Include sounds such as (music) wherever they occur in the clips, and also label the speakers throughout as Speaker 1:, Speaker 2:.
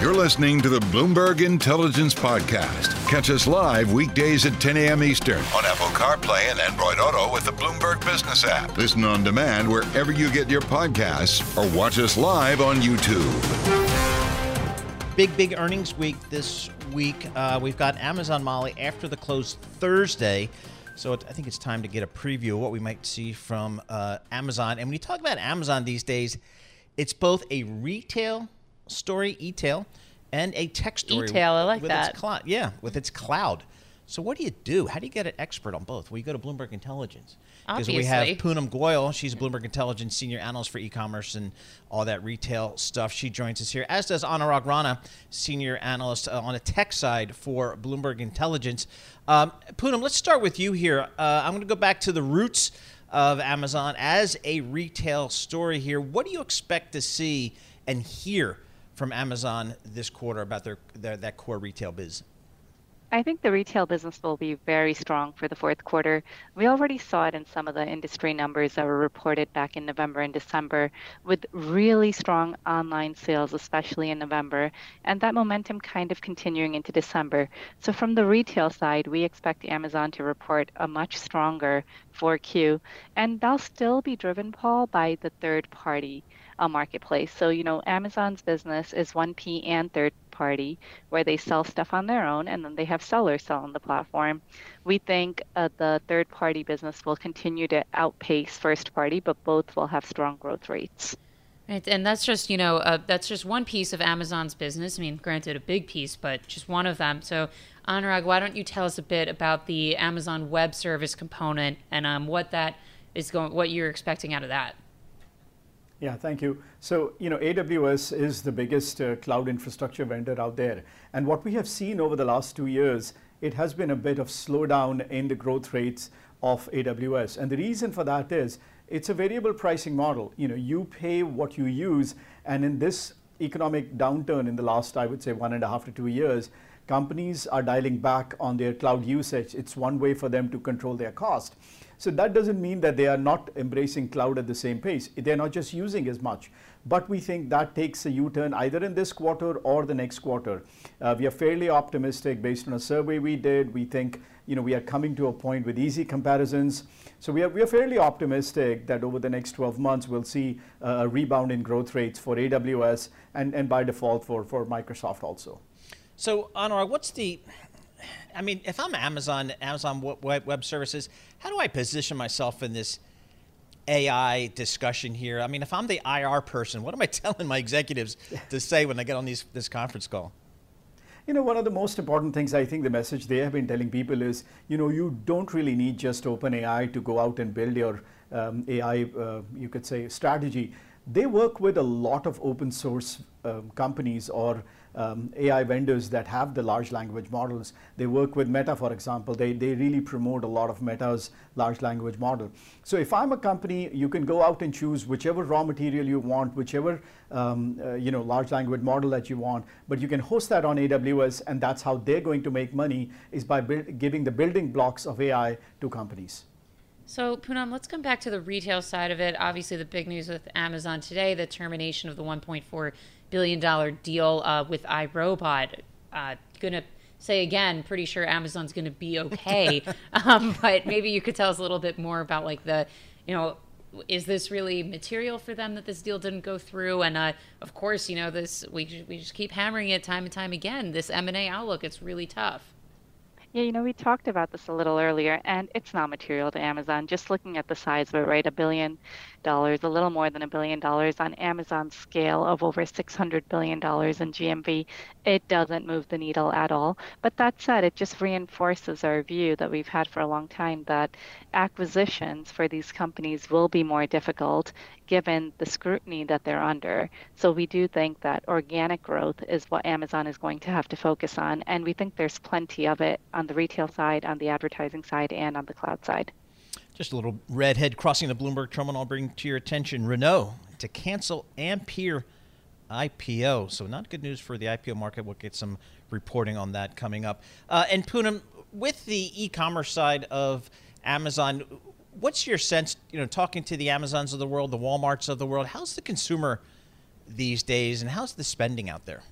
Speaker 1: You're listening to the Bloomberg Intelligence Podcast. Catch us live weekdays at 10 a.m. Eastern on Apple CarPlay and Android Auto with the Bloomberg Business app. Listen on demand wherever you get your podcasts or watch us live on YouTube.
Speaker 2: Big, big earnings week this week. Uh, we've got Amazon Molly after the close Thursday. So it, I think it's time to get a preview of what we might see from uh, Amazon. And when you talk about Amazon these days, it's both a retail story, e-tail, and a tech story.
Speaker 3: E-tail, I like
Speaker 2: with
Speaker 3: that.
Speaker 2: Its cloud. Yeah, with its cloud. So what do you do? How do you get an expert on both? Well, you go to Bloomberg Intelligence. Because we have. Poonam Goyal. She's a Bloomberg Intelligence senior analyst for e-commerce and all that retail stuff. She joins us here, as does Anurag Rana, senior analyst uh, on the tech side for Bloomberg Intelligence. Um, Poonam, let's start with you here. Uh, I'm going to go back to the roots of Amazon as a retail story here. What do you expect to see and hear from Amazon this quarter about their, their that core retail biz?
Speaker 3: I think the retail business will be very strong for the fourth quarter. We already saw it in some of the industry numbers that were reported back in November and December with really strong online sales, especially in November, and that momentum kind of continuing into December. So, from the retail side, we expect Amazon to report a much stronger 4Q, and they'll still be driven, Paul, by the third party uh, marketplace. So, you know, Amazon's business is 1P and third party where they sell stuff on their own and then they have sellers sell on the platform. We think uh, the third party business will continue to outpace first party, but both will have strong growth rates.
Speaker 4: Right, and that's just you know uh, that's just one piece of Amazon's business. I mean, granted, a big piece, but just one of them. So, Anurag, why don't you tell us a bit about the Amazon Web Service component and um, what that is going, what you're expecting out of that?
Speaker 5: Yeah, thank you. So, you know, AWS is the biggest uh, cloud infrastructure vendor out there. And what we have seen over the last two years, it has been a bit of slowdown in the growth rates of AWS. And the reason for that is it's a variable pricing model. You know, you pay what you use. And in this economic downturn in the last, I would say, one and a half to two years, companies are dialing back on their cloud usage. It's one way for them to control their cost. So that doesn't mean that they are not embracing cloud at the same pace. They're not just using as much. But we think that takes a U-turn either in this quarter or the next quarter. Uh, we are fairly optimistic based on a survey we did. We think you know we are coming to a point with easy comparisons. So we are, we are fairly optimistic that over the next 12 months we'll see a rebound in growth rates for AWS and, and by default for, for Microsoft also.
Speaker 2: So, Anurag, what's the I mean, if I'm Amazon, Amazon Web, Web Services, how do I position myself in this AI discussion here? I mean, if I'm the IR person, what am I (laughs) telling my executives to say when I get on these, this conference call?
Speaker 5: You know, one of the most important things I think the message they have been telling people is, you know, you don't really need just OpenAI to go out and build your um, AI, uh, you could say, strategy. They work with a lot of open source um, companies or um, AI vendors that have the large language models. They work with Meta, for example. They, they really promote a lot of Meta's large language model. So if I'm a company, you can go out and choose whichever raw material you want, whichever um, uh, you know large language model that you want, but you can host that on AWS, and that's how they're going to make money is by giving the building blocks of AI to companies.
Speaker 4: So, Poonam, let's come back to the retail side of it. Obviously, the big news with Amazon today, the termination of the 1.4 billion dollar deal uh, with iRobot. Uh, gonna say again, pretty sure Amazon's gonna be okay, (laughs) um, but maybe you could tell us a little bit more about like the, you know, is this really material for them that this deal didn't go through? And uh, of course, you know this we we just keep hammering it time and time again. This M and A outlook, it's really tough.
Speaker 3: Yeah, you know, we talked about this a little earlier, and it's not material to Amazon. Just looking at the size of it, right? A billion dollars, a little more than a billion dollars on Amazon's scale of over $600 billion in GMV, it doesn't move the needle at all. But that said, it just reinforces our view that we've had for a long time that acquisitions for these companies will be more difficult given the scrutiny that they're under. So we do think that organic growth is what Amazon is going to have to focus on, and we think there's plenty of it on the retail side, on the advertising side, and on the cloud side.
Speaker 2: Just a little redhead crossing the Bloomberg terminal. I'll bring to your attention Renault to cancel Ampere IPO. So not good news for the IPO market. We'll get some reporting on that coming up. Uh, and Poonam, with the e-commerce side of Amazon, what's your sense? You know, talking to the Amazons of the world, the WalMarts of the world, how's the consumer these days, and how's the spending out there?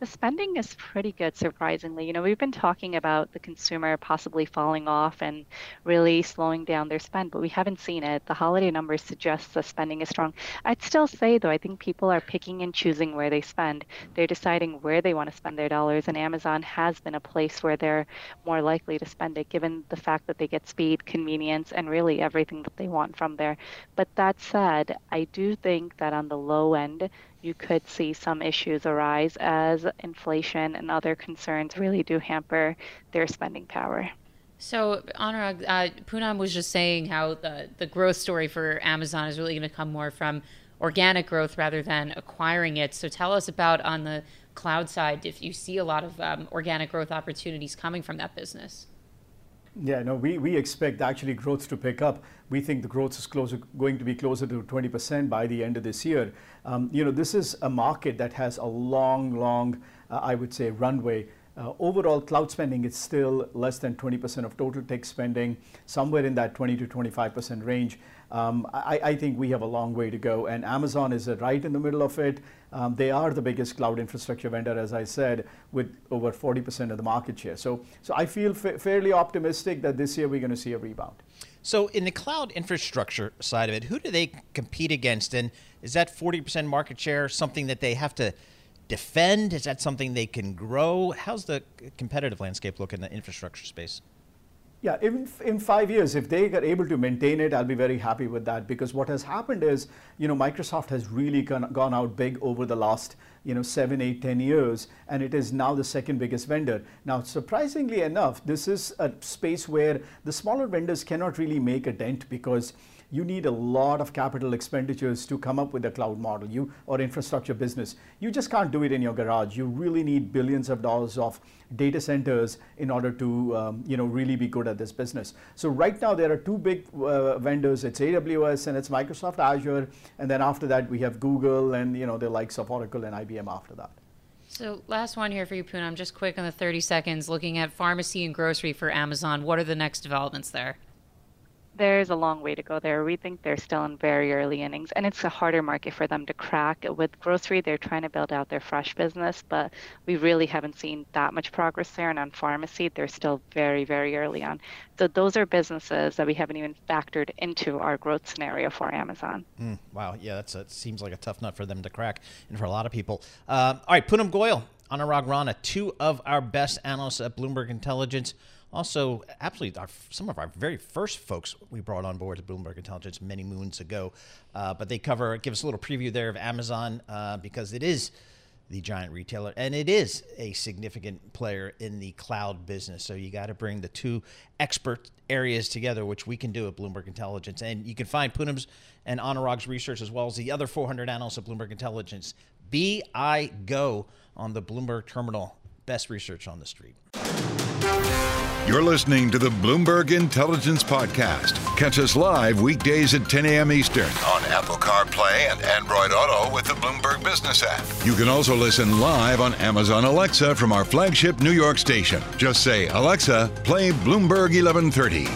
Speaker 3: The spending is pretty good, surprisingly. You know, we've been talking about the consumer possibly falling off and really slowing down their spend, but we haven't seen it. The holiday numbers suggest the spending is strong. I'd still say, though, I think people are picking and choosing where they spend. They're deciding where they want to spend their dollars, and Amazon has been a place where they're more likely to spend it, given the fact that they get speed, convenience, and really everything that they want from there. But that said, I do think that on the low end, you could see some issues arise as inflation and other concerns really do hamper their spending power.
Speaker 4: So, Anurag, uh, Poonam was just saying how the, the growth story for Amazon is really going to come more from organic growth rather than acquiring it. So, tell us about on the cloud side if you see a lot of um, organic growth opportunities coming from that business.
Speaker 5: Yeah, no, we, we expect actually growth to pick up. We think the growth is closer, going to be closer to 20% by the end of this year. Um, you know, this is a market that has a long, long, uh, I would say, runway. Uh, overall, cloud spending is still less than 20% of total tech spending, somewhere in that 20 to 25% range. Um, I, I, think we have a long way to go, and Amazon is right in the middle of it. Um, they are the biggest cloud infrastructure vendor, as I said, with over 40% of the market share. So, so I feel fa- fairly optimistic that this year we're going to see a rebound.
Speaker 2: So, in the cloud infrastructure side of it, who do they compete against? And is that 40% market share something that they have to defend? Is that something they can grow? How's the competitive landscape look in the infrastructure space?
Speaker 5: Yeah, in, in five years, if they are able to maintain it, I'll be very happy with that because what has happened is, you know, Microsoft has really gone, gone out big over the last, you know, seven, eight, ten years, and it is now the second biggest vendor. Now, surprisingly enough, this is a space where the smaller vendors cannot really make a dent because you need a lot of capital expenditures to come up with a cloud model you or infrastructure business you just can't do it in your garage you really need billions of dollars of data centers in order to um, you know really be good at this business so right now there are two big uh, vendors it's aws and it's microsoft azure and then after that we have google and you know the likes of oracle and ibm after that
Speaker 4: so last one here for you, Poonam. Just quick on the 30 seconds, looking at pharmacy and grocery for Amazon. What are the next developments there?
Speaker 3: There's a long way to go there. We think they're still in very early innings, and it's a harder market for them to crack. With grocery, they're trying to build out their fresh business, but we really haven't seen that much progress there. And on pharmacy, they're still very, very early on. So those are businesses that we haven't even factored into our growth scenario for Amazon.
Speaker 2: Mm, wow, yeah, that seems like a tough nut for them to crack, and for a lot of people. Um, all right, Poonam Goyal, Anurag Rana, two of our best analysts at Bloomberg Intelligence. Also, absolutely, our, some of our very first folks we brought on board at Bloomberg Intelligence many moons ago. Uh, but they cover, give us a little preview there of Amazon uh, because it is the giant retailer and it is a significant player in the cloud business. So you got to bring the two expert areas together, which we can do at Bloomberg Intelligence. And you can find Poonam's and Anurag's research as well as the other 400 analysts at Bloomberg Intelligence. B I Go on the Bloomberg Terminal. Best research on the street.
Speaker 1: You're listening to the Bloomberg Intelligence Podcast. Catch us live weekdays at 10 a.m. Eastern on Apple CarPlay and Android Auto with the Bloomberg Business app. You can also listen live on Amazon Alexa from our flagship New York station. Just say, Alexa, play Bloomberg 1130.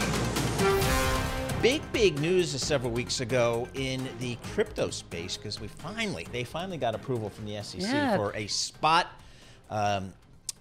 Speaker 2: Big, big news several weeks ago in the crypto space because we finally, they finally got approval from the SEC yeah. for a spot um,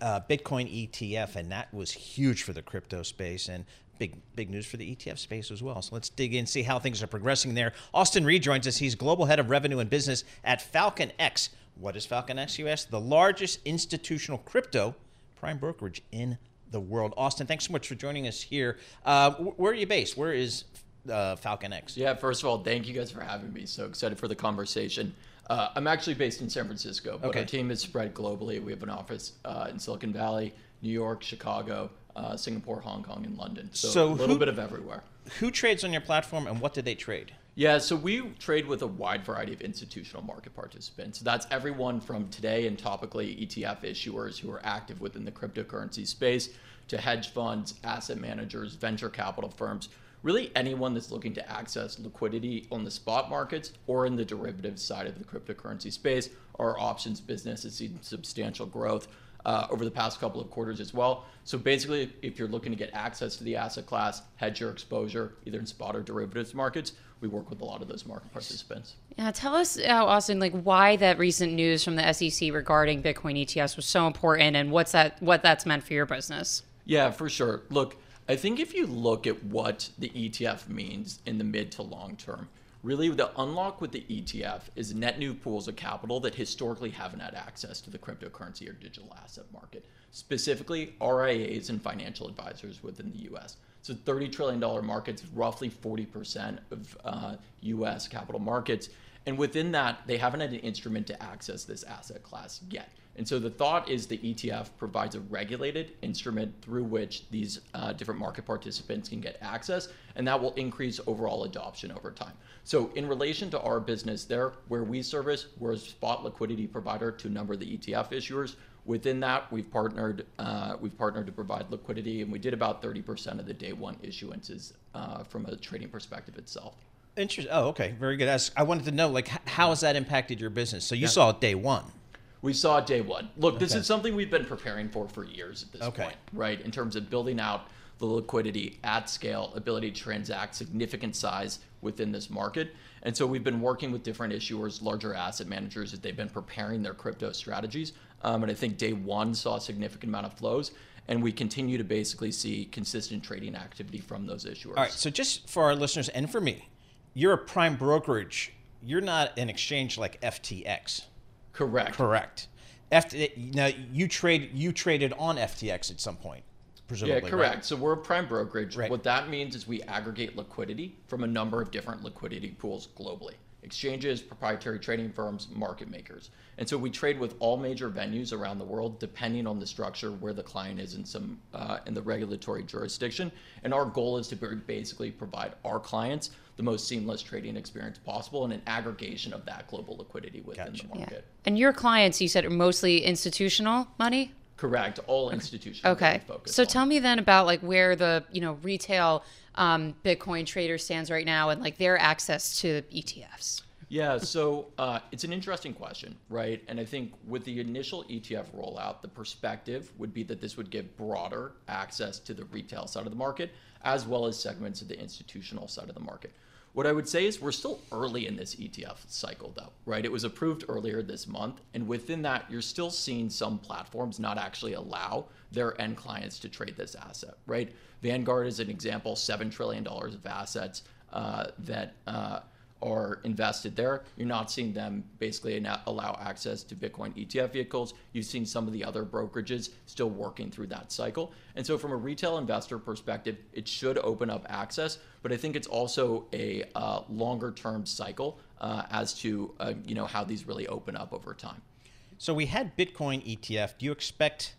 Speaker 2: uh, Bitcoin ETF, and that was huge for the crypto space and big big news for the ETF space as well. So let's dig in, see how things are progressing there. Austin Reid joins us. He's global head of revenue and business at FalconX. What is FalconX? You ask. The largest institutional crypto prime brokerage in the world. Austin, thanks so much for joining us here. Uh, where are you based? Where is uh, FalconX?
Speaker 6: Yeah, first of all, thank you guys for having me. So excited for the conversation. Uh, I'm actually based in San Francisco, but
Speaker 2: Okay.
Speaker 6: our team is spread globally. We have an office uh, in Silicon Valley, New York, Chicago, uh, Singapore, Hong Kong, and London. So,
Speaker 2: So
Speaker 6: a little
Speaker 2: who-
Speaker 6: bit of everywhere.
Speaker 2: Who trades on your platform and what did they trade?
Speaker 6: Yeah, so we trade with a wide variety of institutional market participants. So That's everyone from today and topically ETF issuers who are active within the cryptocurrency space to hedge funds, asset managers, venture capital firms, really anyone that's looking to access liquidity on the spot markets or in the derivatives side of the cryptocurrency space. Our options business has seen substantial growth uh, over the past couple of quarters as well. So basically, if you're looking to get access to the asset class, hedge your exposure either in spot or derivatives markets, we work with a lot of those market participants.
Speaker 4: Yeah, tell us, uh, Austin, like why that recent news from the SEC regarding Bitcoin ETFs was so important, and what's that? What that's meant for your business?
Speaker 6: Yeah, for sure. Look, I think if you look at what the ETF means in the mid to long term, really the unlock with the ETF is net new pools of capital that historically haven't had access to the cryptocurrency or digital asset market, specifically RIAs and financial advisors within the US. So $30 trillion markets, roughly 40% of uh, US capital markets. And within that, they haven't had an instrument to access this asset class yet. And so the thought is the ETF provides a regulated instrument through which these uh, different market participants can get access, and that will increase overall adoption over time. So, in relation to our business, there where we service, we're a spot liquidity provider to a number of the ETF issuers. Within that, we've partnered. Uh, we've partnered to provide liquidity, and we did about 30% of the day one issuances uh, from a trading perspective itself.
Speaker 2: Interesting. Oh, okay, very good. I wanted to know, like, how has that impacted your business? So you saw it day one.
Speaker 6: We saw it day one. Look, this
Speaker 2: Okay.
Speaker 6: is something we've been preparing for for years at this
Speaker 2: Okay.
Speaker 6: point, right? In terms of building out the liquidity at scale, ability to transact significant size within this market. And so we've been working with different issuers, larger asset managers, as they've been preparing their crypto strategies. Um, and I think day one saw a significant amount of flows. And we continue to basically see consistent trading activity from those issuers.
Speaker 2: All right. So just for our listeners and for me, you're a prime brokerage. You're not an exchange like FTX.
Speaker 6: Correct.
Speaker 2: Correct. Now you trade you traded on FTX at some point, presumably.
Speaker 6: Yeah, correct.
Speaker 2: right?
Speaker 6: So we're a prime brokerage.
Speaker 2: Right.
Speaker 6: What that means is we aggregate liquidity from a number of different liquidity pools globally. Exchanges, proprietary trading firms, market makers. And so we trade with all major venues around the world, depending on the structure where the client is in some uh, in the regulatory jurisdiction. And our goal is to basically provide our clients the most seamless trading experience possible and an aggregation of that global liquidity within
Speaker 2: Gotcha.
Speaker 6: the
Speaker 4: Yeah.
Speaker 6: market.
Speaker 4: And your clients, you said, are mostly institutional money.
Speaker 6: Correct. All institutions.
Speaker 4: Okay. So tell me then about like where the you know retail um, Bitcoin trader stands right now and like their access to ETFs.
Speaker 6: Yeah, so uh, it's an interesting question, right? And I think with the initial ETF rollout, the perspective would be that this would give broader access to the retail side of the market, as well as segments of the institutional side of the market. What I would say is we're still early in this ETF cycle, though, right? It was approved earlier this month. And within that, you're still seeing some platforms not actually allow their end clients to trade this asset, right? Vanguard is an example, $7 trillion of assets uh, that. Uh, are invested there. You're not seeing them basically allow access to Bitcoin ETF vehicles. You've seen some of the other brokerages still working through that cycle. And so, from a retail investor perspective, it should open up access, but I think it's also a uh, longer term cycle uh, as to uh, you know how these really open up over time.
Speaker 2: So we had Bitcoin ETF. Do you expect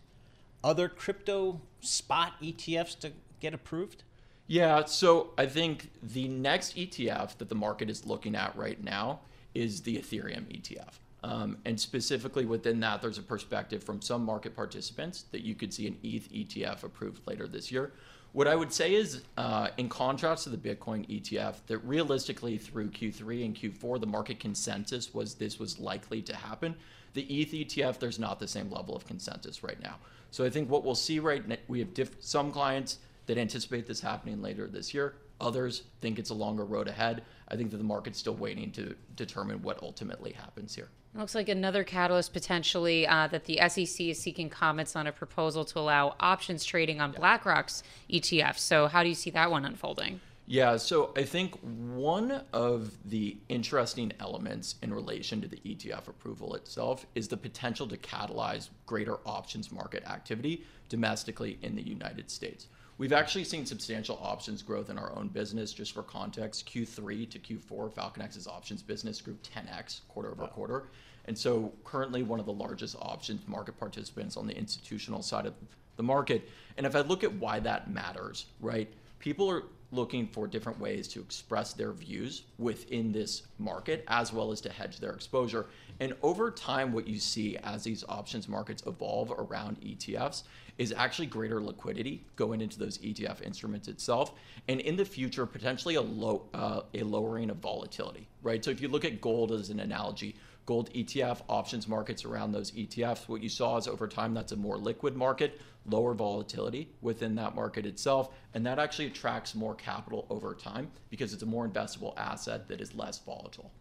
Speaker 2: other crypto spot ETFs to get approved?
Speaker 6: Yeah, so I think the next ETF that the market is looking at right now is the Ethereum ETF. Um, and specifically within that, there's a perspective from some market participants that you could see an ETH ETF approved later this year. What I would say is, uh, in contrast to the Bitcoin ETF, that realistically through Q3 and Q4, the market consensus was this was likely to happen. The ETH ETF, there's not the same level of consensus right now. So I think what we'll see right now, we have diff- some clients that anticipate this happening later this year. Others think it's a longer road ahead. I think that the market's still waiting to determine what ultimately happens here.
Speaker 4: It looks like another catalyst potentially uh, that the SEC is seeking comments on a proposal to allow options trading on BlackRock's ETF. So how do you see that one unfolding?
Speaker 6: Yeah, so I think one of the interesting elements in relation to the ETF approval itself is the potential to catalyze greater options market activity domestically in the United States. We've actually seen substantial options growth in our own business. Just for context, Q3 to Q4, FalconX's options business grew 10x quarter over quarter. And so currently one of the largest options market participants on the institutional side of the market. And if I look at why that matters, right? People are looking for different ways to express their views within this market as well as to hedge their exposure. And over time, what you see as these options markets evolve around ETFs is actually greater liquidity going into those ETF instruments itself, and in the future, potentially a low uh, a lowering of volatility, right? So if you look at gold as an analogy, gold ETF options markets around those ETFs. What you saw is over time, that's a more liquid market, lower volatility within that market itself. And that actually attracts more capital over time because it's a more investable asset that is less volatile.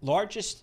Speaker 2: Largest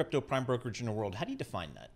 Speaker 2: crypto prime brokerage in the world. How do you define that?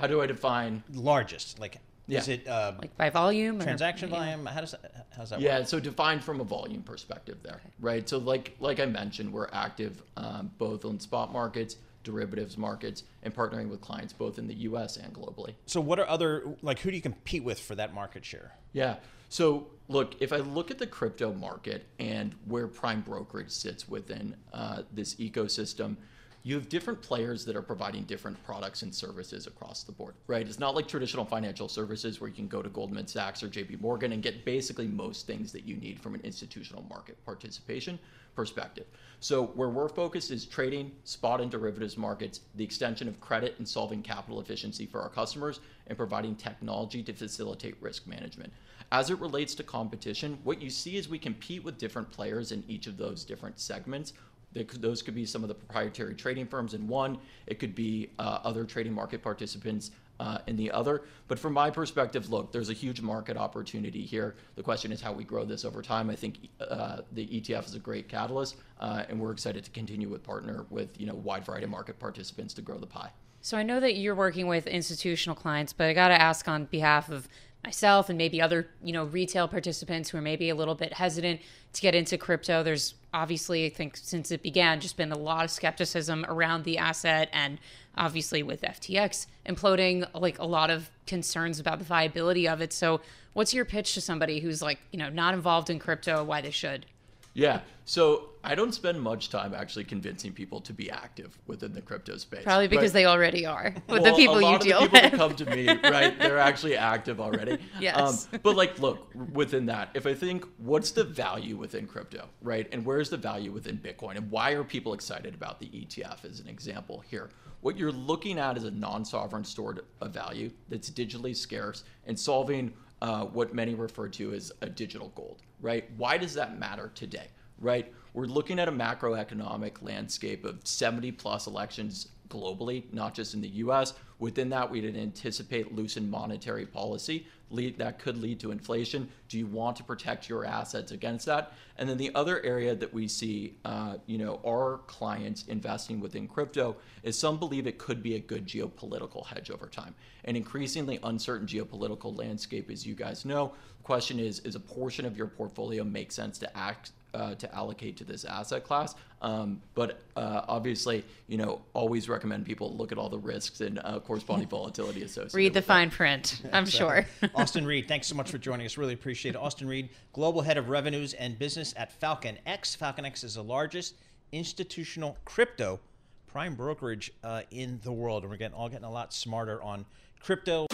Speaker 6: How do I define
Speaker 2: largest? Like,
Speaker 6: Yeah.
Speaker 2: is it uh,
Speaker 4: Like by volume or
Speaker 2: transaction
Speaker 4: yeah.
Speaker 2: volume? How does that, how's that work?
Speaker 6: Yeah,
Speaker 2: work?
Speaker 6: so defined from a volume perspective there, right? So like like I mentioned, we're active um, both on spot markets, derivatives markets, and partnering with clients both in the U.S. and globally.
Speaker 2: So what are other like who do you compete with for that market share?
Speaker 6: Yeah. So look, if I look at the crypto market and where prime brokerage sits within uh, this ecosystem, you have different players that are providing different products and services across the board, right? It's not like traditional financial services where you can go to Goldman Sachs or JP Morgan and get basically most things that you need from an institutional market participation perspective. So where we're focused is trading, spot and derivatives markets, the extension of credit and solving capital efficiency for our customers, and providing technology to facilitate risk management. As it relates to competition, what you see is we compete with different players in each of those different segments could, those could be some of the proprietary trading firms in one. It could be uh, other trading market participants uh, in the other. But from my perspective, look, there's a huge market opportunity here. The question is how we grow this over time. I think uh, the ETF is a great catalyst, uh, and we're excited to continue with partner with you know wide variety of market participants to grow the pie.
Speaker 4: So I know that you're working with institutional clients, but I got to ask on behalf of myself and maybe other, you know, retail participants who are maybe a little bit hesitant to get into crypto. There's obviously, I think, since it began, just been a lot of skepticism around the asset, and obviously with FTX imploding, like a lot of concerns about the viability of it. So, what's your pitch to somebody who's like, you know, not involved in crypto, why they should?
Speaker 6: Yeah. So I don't spend much time actually convincing people to be active within the crypto space.
Speaker 4: Probably because
Speaker 6: right?
Speaker 4: they already are with
Speaker 6: Well,
Speaker 4: the people
Speaker 6: a lot
Speaker 4: you
Speaker 6: of
Speaker 4: deal
Speaker 6: people
Speaker 4: with.
Speaker 6: come to me, (laughs) right? They're actually active already.
Speaker 4: Yes.
Speaker 6: Um, but like, look, within that, if I think, what's the value within crypto, right? And where's the value within Bitcoin? And why are people excited about the ETF as an example here? What you're looking at is a non-sovereign stored of value that's digitally scarce and solving uh, what many refer to as a digital gold, right? Why does that matter today? right? We're looking at a macroeconomic landscape of 70 plus elections globally, not just in the US. Within that, we'd anticipate loosened monetary policy lead, that could lead to inflation. Do you want to protect your assets against that? And then the other area that we see, uh, you know, our clients investing within crypto is some believe it could be a good geopolitical hedge over time. An increasingly uncertain geopolitical landscape, as you guys know. The question is, is a portion of your portfolio make sense to act uh, to allocate to this asset class. Um, but uh, obviously, you know, always recommend people look at all the risks and uh, corresponding (laughs) volatility associated.
Speaker 4: Read the
Speaker 6: with
Speaker 4: fine print. (laughs) I'm sure.
Speaker 2: Austin Reid, thanks so much for joining us. Really appreciate it. Austin Reid, Global Head of Revenues and Business at FalconX. Falcon X is the largest institutional crypto prime brokerage uh, in the world, and we're getting all getting a lot smarter on crypto.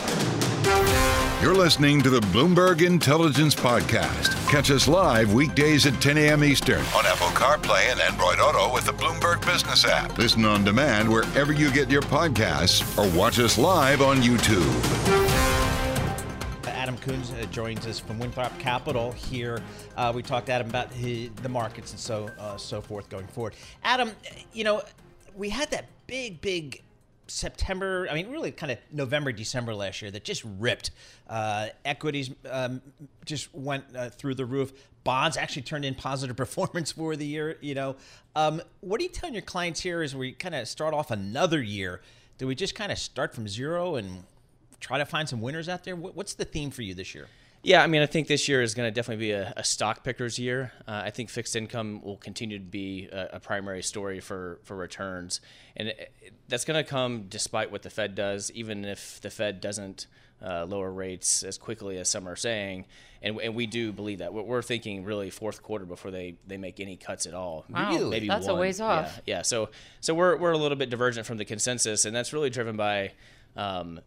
Speaker 1: You're listening to the Bloomberg Intelligence Podcast. Catch us live weekdays at 10 a.m. Eastern on Apple CarPlay and Android Auto with the Bloomberg Business app. Listen on demand wherever you get your podcasts or watch us live on YouTube.
Speaker 2: Adam Coons uh, joins us from Winthrop Capital here. Uh, we talked to Adam about his, the markets and so uh, so forth going forward. Adam, you know, we had that big, big September, I mean, really kind of November, December last year that just ripped. Uh, equities um, just went uh, through the roof. Bonds actually turned in positive (laughs) performance for the year. You know, um, what are you telling your clients here as we kind of start off another year? Do we just kind of start from zero and try to find some winners out there? What's the theme for you this year?
Speaker 7: Yeah, I mean, I think this year is going to definitely be a, a stock pickers year. Uh, I think fixed income will continue to be a, a primary story for, for returns. And it, it, that's going to come despite what the Fed does, even if the Fed doesn't uh, lower rates as quickly as some are saying. And, and we do believe that. We're, we're thinking really fourth quarter before they, they make any cuts at all.
Speaker 4: Wow, really?
Speaker 7: Maybe
Speaker 4: that's
Speaker 7: one.
Speaker 4: a ways off.
Speaker 7: Yeah, yeah. So, so we're, we're a little bit divergent from the consensus, and that's really driven by. Um,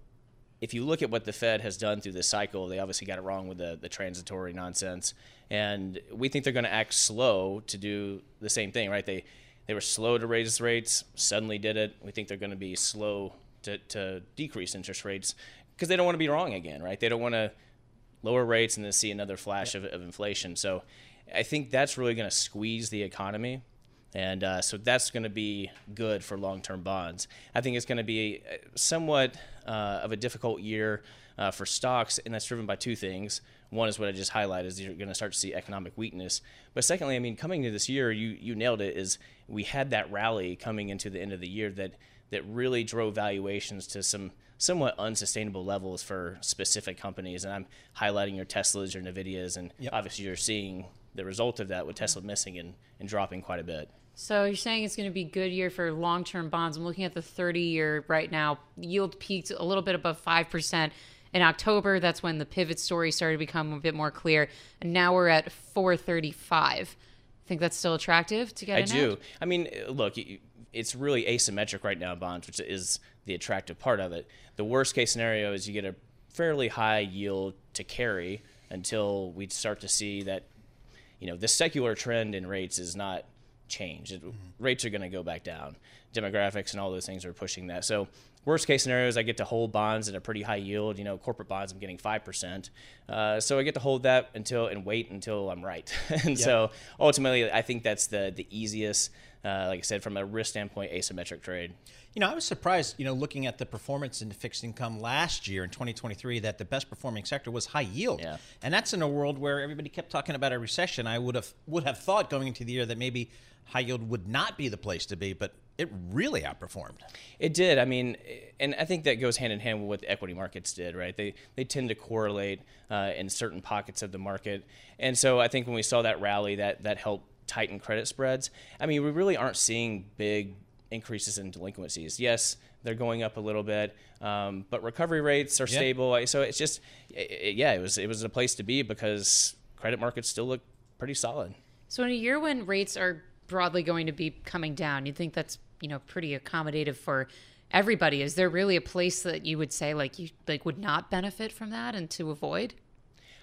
Speaker 7: if you look at what the Fed has done through this cycle, they obviously got it wrong with the, the transitory nonsense. And we think they're going to act slow to do the same thing, right? They they were slow to raise rates, suddenly did it. We think they're going to be slow to, to decrease interest rates because they don't want to be wrong again, right? They don't want to lower rates and then see another flash of, of inflation. So I think that's really going to squeeze the economy. And uh, so that's going to be good for long term bonds. I think it's going to be somewhat uh, of a difficult year uh, for stocks, and that's driven by two things. One is what I just highlighted, is you're going to start to see economic weakness. But secondly, I mean, coming to this year, you, you nailed it, is we had that rally coming into the end of the year that, that really drove valuations to some somewhat unsustainable levels for specific companies. And I'm highlighting your Teslas, your NVIDIAs, and yep. obviously you're seeing the result of that with Tesla mm-hmm. missing and, and dropping quite a bit.
Speaker 4: So you're saying it's going to be a good year for long-term bonds. I'm looking at the 30-year right now. Yield peaked a little bit above 5% in October. That's when the pivot story started to become a bit more clear. And now we're at 435. Think that's still attractive to get
Speaker 7: I do. I mean, look, it's really asymmetric right now bonds, which is the attractive part of it. The worst case scenario is you get a fairly high yield to carry until we start to see that you know the secular trend in rates is not change. It, mm-hmm. Rates are going to go back down. Demographics and all those things are pushing that. So worst case scenario is I get to hold bonds at a pretty high yield. You know, corporate bonds I'm getting five percent. Uh, so I get to hold that until and wait until I'm right. (laughs) and so ultimately, I think that's the the easiest. Uh, like I said, from a risk standpoint, asymmetric trade.
Speaker 2: You know, I was surprised, you know, looking at the performance in fixed income last year in 2023 that the best performing sector was high yield.
Speaker 7: Yeah.
Speaker 2: And that's in a world where everybody kept talking about a recession. I would have would have thought going into the year that maybe high yield would not be the place to be, but it really outperformed.
Speaker 7: It did. I mean, and I think that goes hand in hand with what the equity markets did, right? They they tend to correlate uh, in certain pockets of the market, and so I think when we saw that rally, that that helped tighten credit spreads. I mean, we really aren't seeing big increases in delinquencies. Yes, they're going up a little bit, um, but recovery rates are stable. So it's just, it, yeah, it was it was a place to be because credit markets still look pretty solid.
Speaker 4: So in a year when rates are broadly going to be coming down. You think that's you know pretty accommodative for everybody. Is there really a place that you would say like you like would not benefit from that and to avoid?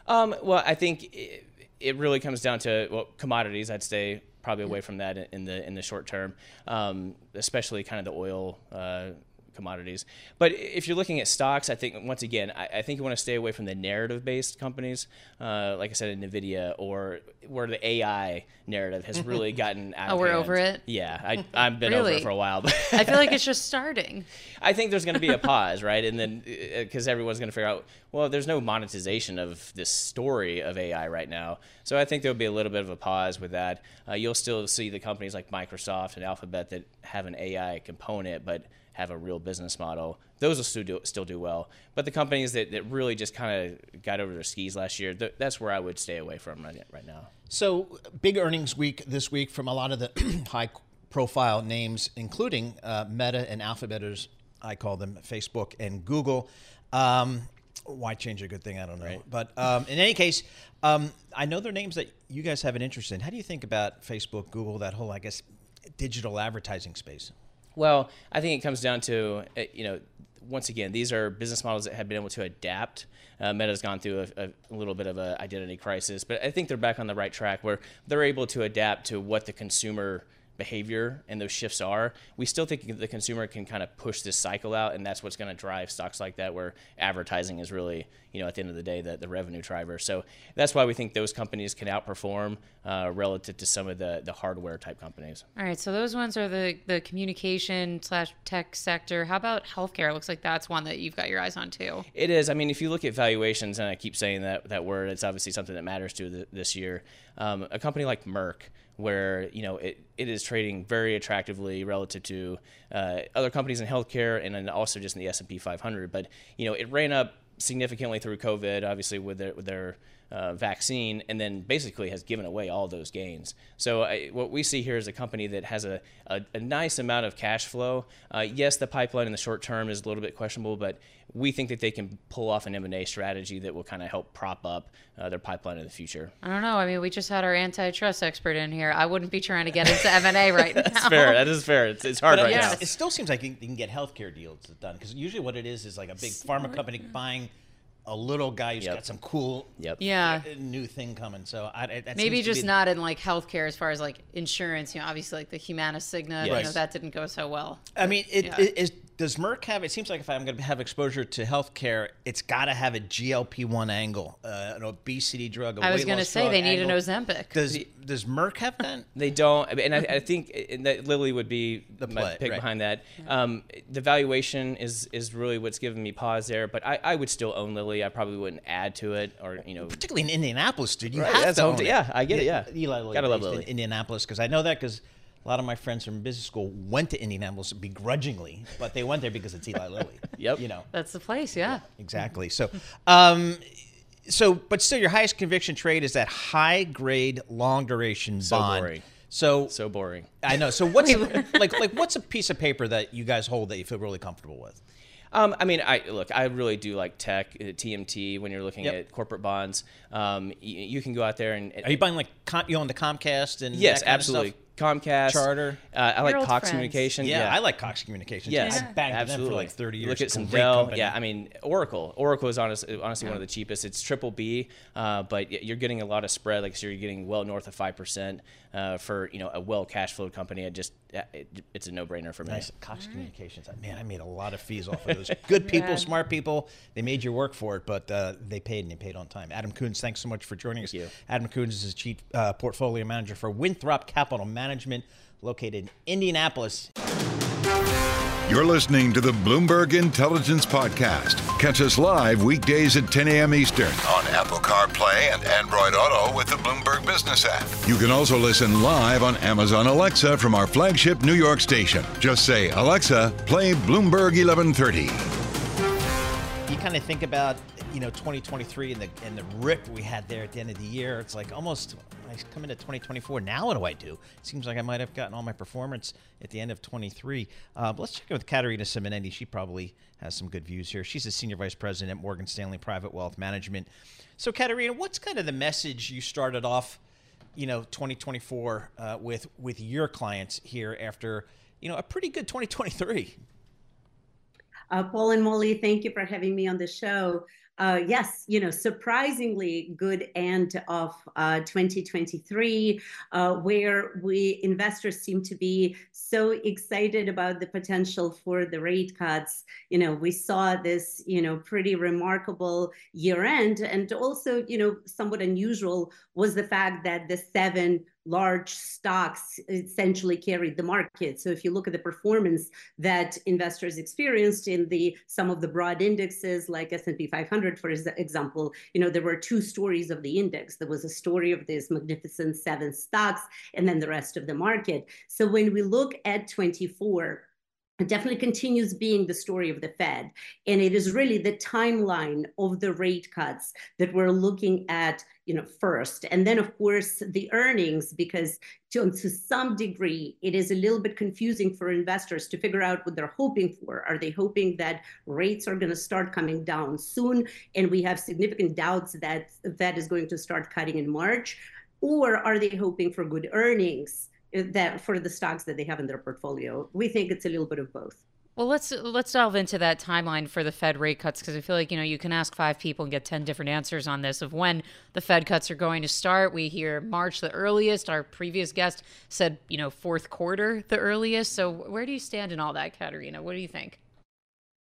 Speaker 7: Um, well, I think it, it, really comes down to well commodities. I'd stay probably away from that in the in the short term, um, especially kind of the oil. Uh, commodities. But if you're looking at stocks, I think once again, I, I think you want to stay away from the narrative-based companies, uh, like I said, in Nvidia, or where the AI narrative has (laughs) really gotten out.
Speaker 4: oh, we're
Speaker 7: hand.
Speaker 4: over it.
Speaker 7: Yeah, I, I've been
Speaker 4: really?
Speaker 7: over it for a while. But
Speaker 4: I feel like it's (laughs) just starting.
Speaker 7: I think there's going to be a pause, right? And then because uh, everyone's going to figure out, well, there's no monetization of this story of AI right now. So I think there'll be a little bit of a pause with that. Uh, you'll still see the companies like Microsoft and Alphabet that have an AI component, but have a real business model those will still do, still do well. But the companies that, that really just kind of got over their skis last year, th- that's where I would stay away from right, right now.
Speaker 2: So, big earnings week this week from a lot of the (clears throat) high profile names, including uh, Meta and Alphabet, as I call them, Facebook and Google. Um, why change a good thing? I don't know. Right. But um, in any case, um, I know they're names that you guys have an interest in. How do you think about Facebook, Google, that whole, I guess, digital advertising space?
Speaker 7: Well, I think it comes down to, uh, you know, once again, these are business models that have been able to adapt. Uh, Meta's gone through a, a, little bit of an identity crisis, but I think they're back on the right track where they're able to adapt to what the consumer behavior and those shifts are, we still think the consumer can kind of push this cycle out, and that's what's going to drive stocks like that, where advertising is really, you know, at the end of the day, the, the revenue driver. So that's why we think those companies can outperform uh, relative to some of the the hardware type companies.
Speaker 4: All right, so those ones are the the communication slash tech sector. How about healthcare? It looks like that's one that you've got your eyes on too.
Speaker 7: It is. I mean, if you look at valuations, and I keep saying that that word, it's obviously something that matters to the, this year. Um, a company like Merck where you know it, it is trading very attractively relative to uh, other companies in healthcare and then also just in the S&P 500 but you know it ran up significantly through covid obviously with their, with their uh, vaccine and then basically has given away all those gains. So I, what we see here is a company that has a, a, a nice amount of cash flow. Uh, yes, the pipeline in the short term is a little bit questionable, but we think that they can pull off an M&A strategy that will kind of help prop up uh, their pipeline in the future.
Speaker 4: I don't know. I mean, we just had our antitrust expert in here. I wouldn't be trying to get into M&A (laughs) right
Speaker 7: now. That's fair. That is fair. It's, it's hard but, right yeah, now.
Speaker 2: It still seems like you can get healthcare deals done because usually what it is is like a big pharma company buying – a little guy who's yep. got some cool
Speaker 7: yep.
Speaker 4: yeah uh,
Speaker 2: new thing coming. So I,
Speaker 4: maybe just not in like healthcare as far as like insurance. You know, obviously like the Humana Cigna, yes. you know, that didn't go so well.
Speaker 2: I mean, it, yeah. it is does Merck have? It seems like if I'm going to have exposure to healthcare, it's got to have a GLP-1 angle, uh, an obesity drug.
Speaker 4: I was going to say they need an Ozempic.
Speaker 2: Does Does Merck have that? (laughs)
Speaker 7: they don't, and I, I think that Lilly would be the play, pick right. behind that. Um, the valuation is is really what's giving me pause there, but I, I would still own Lilly. I probably wouldn't add to it, or you know,
Speaker 2: particularly in Indianapolis, dude. You right, have to own it.
Speaker 7: Yeah, I get it. Yeah,
Speaker 2: Eli Lilly, gotta love Lilly. In Indianapolis because I know that because a lot of my friends from business school went to Indianapolis begrudgingly, but they went there because it's Eli Lilly. (laughs)
Speaker 7: yep.
Speaker 2: You know.
Speaker 4: That's the place, yeah. yeah
Speaker 2: exactly. So, um, so, but still, your highest conviction trade is that high grade, long duration
Speaker 7: so
Speaker 2: bond.
Speaker 7: Boring.
Speaker 2: So
Speaker 7: so boring.
Speaker 2: I know. So what's (laughs) like like what's a piece of paper that you guys hold that you feel really comfortable with?
Speaker 7: Um, I mean, I look. I really do like tech, uh, TMT. When you're looking yep. at corporate bonds, um, you, you, can go out there and.
Speaker 2: Are you buying like com- you own the Comcast and
Speaker 7: yes, absolutely. Comcast,
Speaker 2: Charter.
Speaker 7: Uh, I like Cox friends. Communication.
Speaker 2: Yeah, yeah, I like Cox Communications.
Speaker 7: Yes,
Speaker 2: yeah. I banked absolutely. them for like 30 years.
Speaker 7: Look at some Dell. Company. Yeah, I mean Oracle. Oracle is honestly, honestly yeah. one of the cheapest. It's triple B, uh, but you're getting a lot of spread. Like so, you're getting well north of five percent uh, for you know a well cash flowed company. It just it, it's a no brainer for me.
Speaker 2: Nice. Cox right. Communications. Man, I made a lot of fees off of those. Good (laughs) people, smart people. They made you work for it, but uh, they paid and they paid on time. Adam Coons, thanks so much for joining
Speaker 7: Thank
Speaker 2: us. You. Adam Coons is a chief uh, portfolio manager for Winthrop Capital Management located in Indianapolis.
Speaker 1: You're listening to the Bloomberg Intelligence Podcast. Catch us live weekdays at 10 a.m. Eastern on Apple CarPlay and Android Auto with the Bloomberg Business app. You can also listen live on Amazon Alexa from our flagship New York station. Just say, Alexa, play Bloomberg 1130.
Speaker 2: You kind of think about you know 2023 and the and the rip we had there at the end of the year. It's like almost I come into 2024. Now what do I do? Seems like I might have gotten all my performance at the end of 23. Uh, let's check in with Katerina Simonetti. She probably has some good views here. She's a senior vice president at Morgan Stanley Private Wealth Management. So Katerina, what's kind of the message you started off, you know, 2024 uh, with with your clients here after you know a pretty good 2023?
Speaker 8: Uh, Paul and Molly, thank you for having me on the show uh, yes, you know, surprisingly good end of uh, 2023, uh, where we investors seem to be so excited about the potential for the rate cuts. You know, we saw this, you know, pretty remarkable year end, and also, you know, somewhat unusual was the fact that the seven large stocks essentially carried the market. So if you look at the performance that investors experienced in the some of the broad indexes like S&P 500 for example, you know there were two stories of the index. There was a story of this magnificent seven stocks and then the rest of the market. So when we look at 24 it definitely continues being the story of the Fed. And it is really the timeline of the rate cuts that we're looking at, you know, first. And then of course the earnings, because to, to some degree, it is a little bit confusing for investors to figure out what they're hoping for. Are they hoping that rates are going to start coming down soon? And we have significant doubts that the Fed is going to start cutting in March. Or are they hoping for good earnings? That for the stocks that they have in their portfolio. We think it's a little bit of both.
Speaker 4: Well, let's let's delve into that timeline for the Fed rate cuts because I feel like you know you can ask five people and get ten different answers on this of when the Fed cuts are going to start. We hear March the earliest. Our previous guest said you know fourth quarter the earliest. So where do you stand in all that, Katerina? What do you think?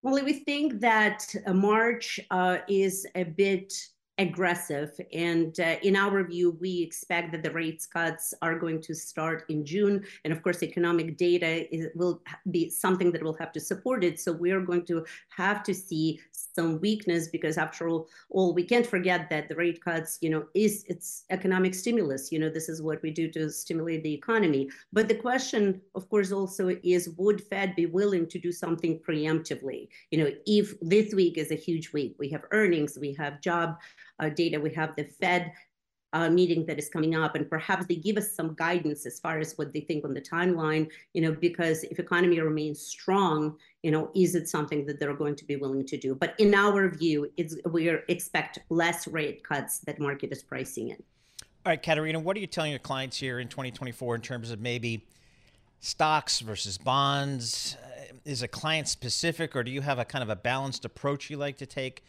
Speaker 8: Well, we think that uh, March uh, is a bit aggressive. And uh, in our view, we expect that the rates cuts are going to start in June. And of course, economic data is, will be something that will have to support it. So we're going to have to see some weakness because after all, all we can't forget that the rate cuts, you know, is it's economic stimulus. You know, this is what we do to stimulate the economy. But the question, of course, also is would Fed be willing to do something preemptively? You know, if this week is a huge week, we have earnings, we have job uh, data. We have the Fed uh, meeting that is coming up, and perhaps they give us some guidance as far as what they think on the timeline. You know, because if economy remains strong, you know, is it something that they're going to be willing to do? But in our view, it's we expect less rate cuts that market is pricing in.
Speaker 2: All right, Katerina, what are you telling your clients here in 2024 in terms of maybe stocks versus bonds? Uh, is it client specific, or do you have a kind of a balanced approach you like to take?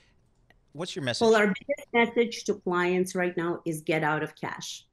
Speaker 2: What's your message?
Speaker 8: Well, our biggest message to clients right now is get out of cash.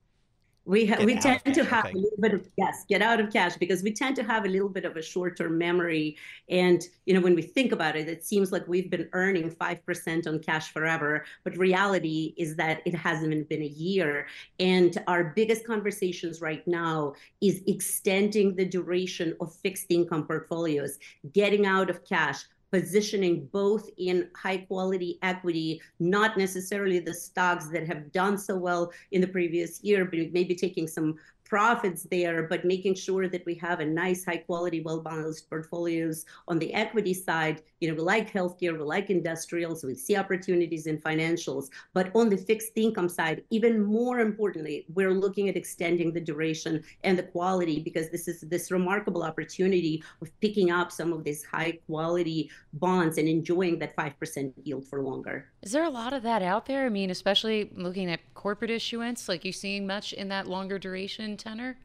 Speaker 8: We ha- we tend to have okay. a little bit of yes, get out of cash because we tend to have a little bit of a short-term memory. And you know, when we think about it, it seems like we've been earning five percent on cash forever. But reality is that it hasn't even been a year. And our biggest conversations right now is extending the duration of fixed income portfolios, getting out of cash, positioning both in high quality equity, not necessarily the stocks that have done so well in the previous year, but maybe taking some profits there, but making sure that we have a nice, high quality, well balanced portfolios on the equity side. You know, we like healthcare, we like industrials, we see opportunities in financials. But on the fixed income side, even more importantly, we're looking at extending the duration and the quality because this is this remarkable opportunity of picking up some of these high quality bonds and enjoying that 5% yield for longer.
Speaker 4: Is there a lot of that out there? I mean, especially looking at corporate issuance, like you seeing much in that longer duration tenor?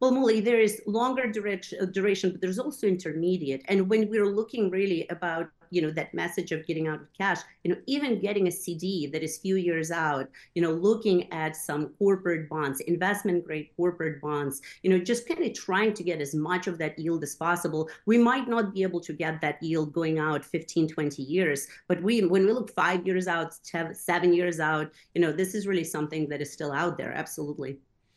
Speaker 8: Well, Molly, there is longer duration, uh, duration, but there's also intermediate. And when we're looking really about you know that message of getting out of cash you know even getting a cd that is few years out you know looking at some corporate bonds investment grade corporate bonds you know just kind of trying to get as much of that yield as possible we might not be able to get that yield going out 15 20 years but we when we look five years out seven years out you know this is really something that is still out there absolutely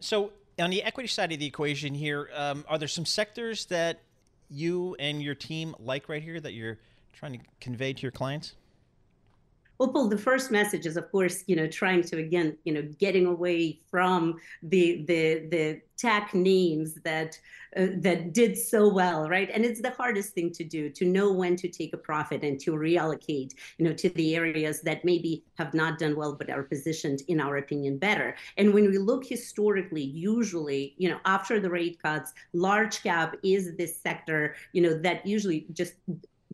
Speaker 2: So, on the equity side of the equation here, um, are there some sectors that you and your team like right here that you're trying to convey to your clients?
Speaker 8: Well, Paul, the first message is, of course, you know, trying to again, you know, getting away from the the the tech names that uh, that did so well, right? And it's the hardest thing to do to know when to take a profit and to reallocate, you know, to the areas that maybe have not done well but are positioned, in our opinion, better. And when we look historically, usually, you know, after the rate cuts, large cap is this sector, you know, that usually just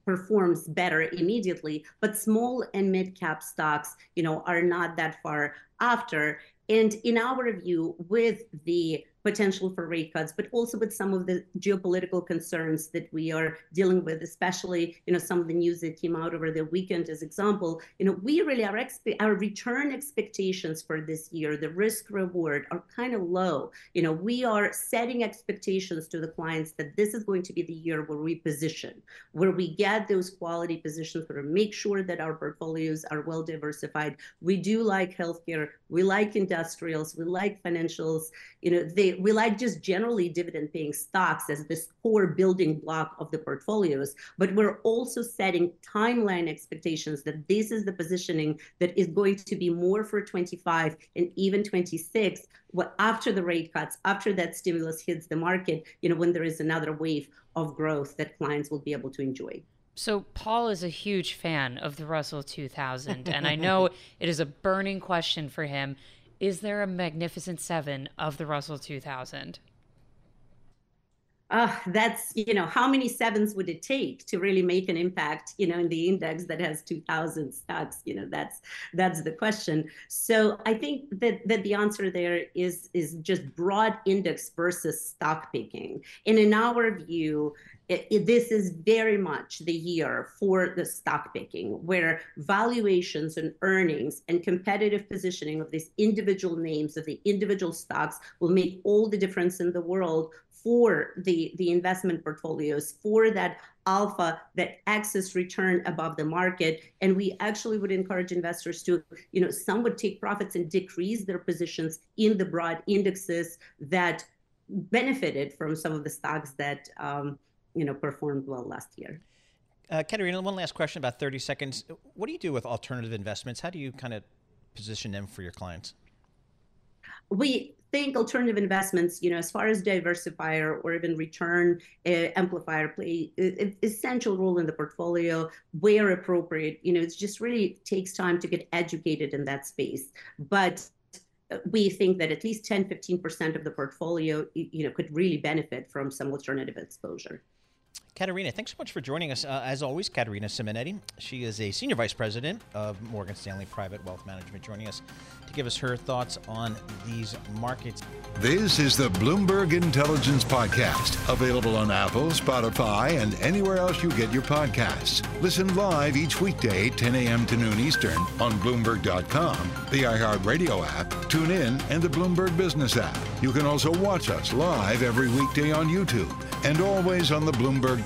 Speaker 8: performs better immediately but small and mid cap stocks you know are not that far after and in our view with the potential for rate cuts, but also with some of the geopolitical concerns that we are dealing with, especially you know some of the news that came out over the weekend as example. You know, we really our expe- our return expectations for this year, the risk reward are kind of low. You know, we are setting expectations to the clients that this is going to be the year where we position, where we get those quality positions, where we make sure that our portfolios are well diversified. We do like healthcare, we like industrials, we like financials. You know, they we like just generally dividend paying stocks as this core building block of the portfolios, but we're also setting timeline expectations that this is the positioning that is going to be more for 25 and even 26 what after the rate cuts, after that stimulus hits the market, you know, when there is another wave of growth that clients will be able to enjoy.
Speaker 4: So Paul is a huge fan of the Russell 2000, and I know (laughs) it is a burning question for him is there a magnificent seven of the Russell 2000?
Speaker 8: Uh, that's you know how many sevens would it take to really make an impact you know in the index that has 2000 stocks? You know that's that's the question. So i think that that the answer there is is just broad index versus stock picking. And in our view it, it, this is very much the year for the stock picking, where valuations and earnings and competitive positioning of these individual names of the individual stocks will make all the difference in the world for the, the investment portfolios, for that alpha, that excess return above the market. And we actually would encourage investors to, you know, some would take profits and decrease their positions in the broad indexes that benefited from some of the stocks that um, you know performed well last year.
Speaker 2: Uh, Katerina, one last question, about 30 seconds. What do you do with alternative investments? How do you kind of position them for your clients?
Speaker 8: We think alternative investments, you know, as far as diversifier or even return uh, amplifier play an essential role in the portfolio where appropriate. You know, it just really takes time to get educated in that space. But we think that at least 10, 15% of the portfolio, you know, could really benefit from some alternative exposure.
Speaker 2: Katerina, thanks so much for joining us. Uh, as always, Katerina Simonetti. She is a senior vice president of Morgan Stanley Private Wealth Management, joining us to give us her thoughts on these markets.
Speaker 1: This is the Bloomberg Intelligence Podcast, available on Apple, Spotify, and anywhere else you get your podcasts. Listen live each weekday, 10 a.m. to noon Eastern, on Bloomberg.com, the iHeartRadio app, TuneIn, and the Bloomberg Business app. You can also watch us live every weekday on YouTube and always on the Bloomberg